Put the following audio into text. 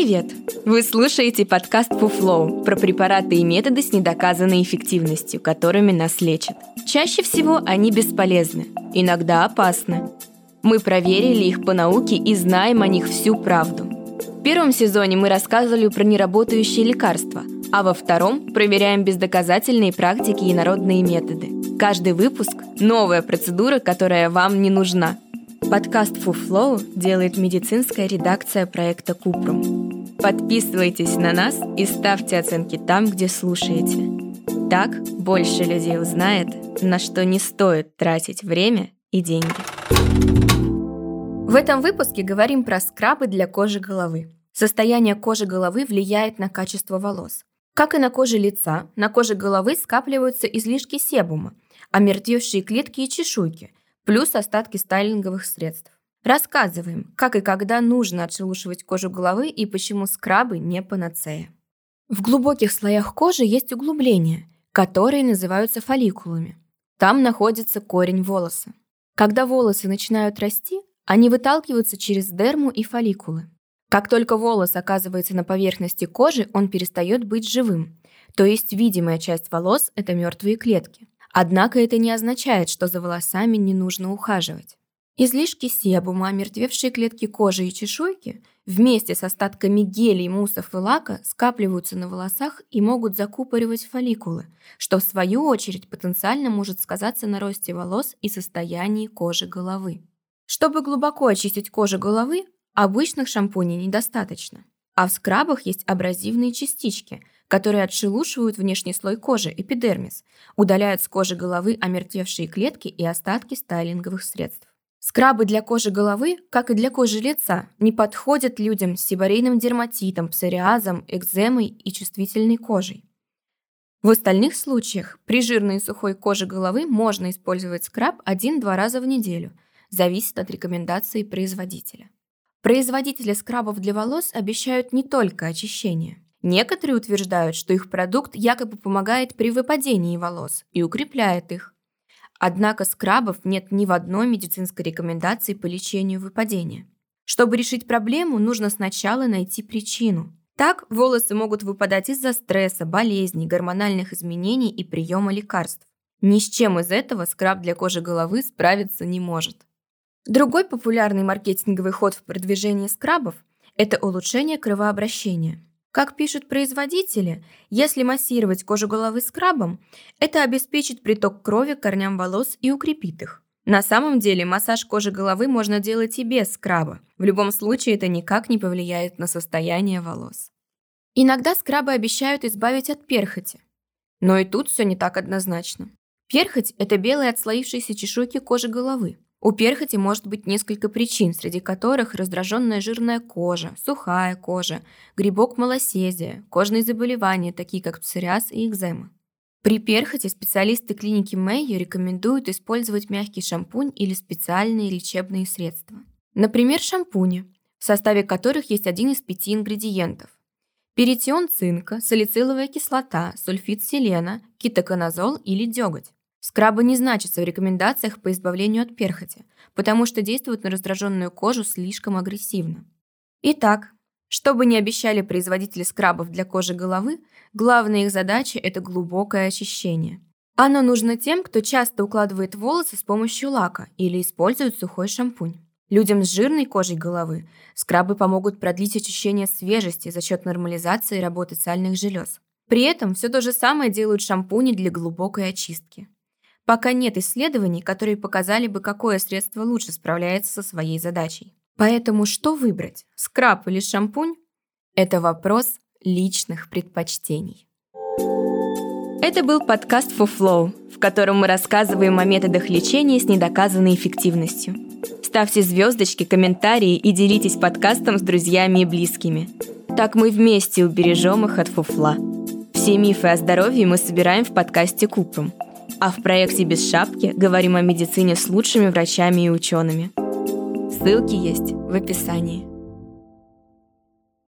Привет! Вы слушаете подкаст Фуфлоу про препараты и методы с недоказанной эффективностью, которыми нас лечат. Чаще всего они бесполезны, иногда опасны. Мы проверили их по науке и знаем о них всю правду. В первом сезоне мы рассказывали про неработающие лекарства, а во втором проверяем бездоказательные практики и народные методы. Каждый выпуск – новая процедура, которая вам не нужна – Подкаст Фуфлоу делает медицинская редакция проекта Купрум. Подписывайтесь на нас и ставьте оценки там, где слушаете. Так больше людей узнает, на что не стоит тратить время и деньги. В этом выпуске говорим про скрабы для кожи головы. Состояние кожи головы влияет на качество волос. Как и на коже лица, на коже головы скапливаются излишки себума, омертвевшие клетки и чешуйки – плюс остатки стайлинговых средств. Рассказываем, как и когда нужно отшелушивать кожу головы и почему скрабы не панацея. В глубоких слоях кожи есть углубления, которые называются фолликулами. Там находится корень волоса. Когда волосы начинают расти, они выталкиваются через дерму и фолликулы. Как только волос оказывается на поверхности кожи, он перестает быть живым, то есть видимая часть волос – это мертвые клетки. Однако это не означает, что за волосами не нужно ухаживать. Излишки себума, омертвевшие клетки кожи и чешуйки, вместе с остатками гелей, муссов и лака скапливаются на волосах и могут закупоривать фолликулы, что в свою очередь потенциально может сказаться на росте волос и состоянии кожи головы. Чтобы глубоко очистить кожу головы, обычных шампуней недостаточно. А в скрабах есть абразивные частички, которые отшелушивают внешний слой кожи, эпидермис, удаляют с кожи головы омертвевшие клетки и остатки стайлинговых средств. Скрабы для кожи головы, как и для кожи лица, не подходят людям с сибарейным дерматитом, псориазом, экземой и чувствительной кожей. В остальных случаях при жирной и сухой коже головы можно использовать скраб 1-2 раза в неделю, зависит от рекомендаций производителя. Производители скрабов для волос обещают не только очищение. Некоторые утверждают, что их продукт якобы помогает при выпадении волос и укрепляет их. Однако скрабов нет ни в одной медицинской рекомендации по лечению выпадения. Чтобы решить проблему, нужно сначала найти причину. Так, волосы могут выпадать из-за стресса, болезней, гормональных изменений и приема лекарств. Ни с чем из этого скраб для кожи головы справиться не может. Другой популярный маркетинговый ход в продвижении скрабов – это улучшение кровообращения – как пишут производители, если массировать кожу головы скрабом, это обеспечит приток крови к корням волос и укрепит их. На самом деле массаж кожи головы можно делать и без скраба. В любом случае это никак не повлияет на состояние волос. Иногда скрабы обещают избавить от перхоти. Но и тут все не так однозначно. Перхоть – это белые отслоившиеся чешуйки кожи головы. У перхоти может быть несколько причин, среди которых раздраженная жирная кожа, сухая кожа, грибок малосезия, кожные заболевания, такие как псориаз и экзема. При перхоти специалисты клиники Мэйо рекомендуют использовать мягкий шампунь или специальные лечебные средства. Например, шампуни, в составе которых есть один из пяти ингредиентов. Перитион цинка, салициловая кислота, сульфид селена, кетоконазол или деготь. Скрабы не значатся в рекомендациях по избавлению от перхоти, потому что действуют на раздраженную кожу слишком агрессивно. Итак, что бы ни обещали производители скрабов для кожи головы, главная их задача – это глубокое очищение. Оно нужно тем, кто часто укладывает волосы с помощью лака или использует сухой шампунь. Людям с жирной кожей головы скрабы помогут продлить очищение свежести за счет нормализации работы сальных желез. При этом все то же самое делают шампуни для глубокой очистки. Пока нет исследований, которые показали бы, какое средство лучше справляется со своей задачей. Поэтому что выбрать, скраб или шампунь? Это вопрос личных предпочтений. Это был подкаст For Flow, в котором мы рассказываем о методах лечения с недоказанной эффективностью. Ставьте звездочки, комментарии и делитесь подкастом с друзьями и близкими. Так мы вместе убережем их от фуфла. Все мифы о здоровье мы собираем в подкасте Купрум – а в проекте «Без шапки» говорим о медицине с лучшими врачами и учеными. Ссылки есть в описании.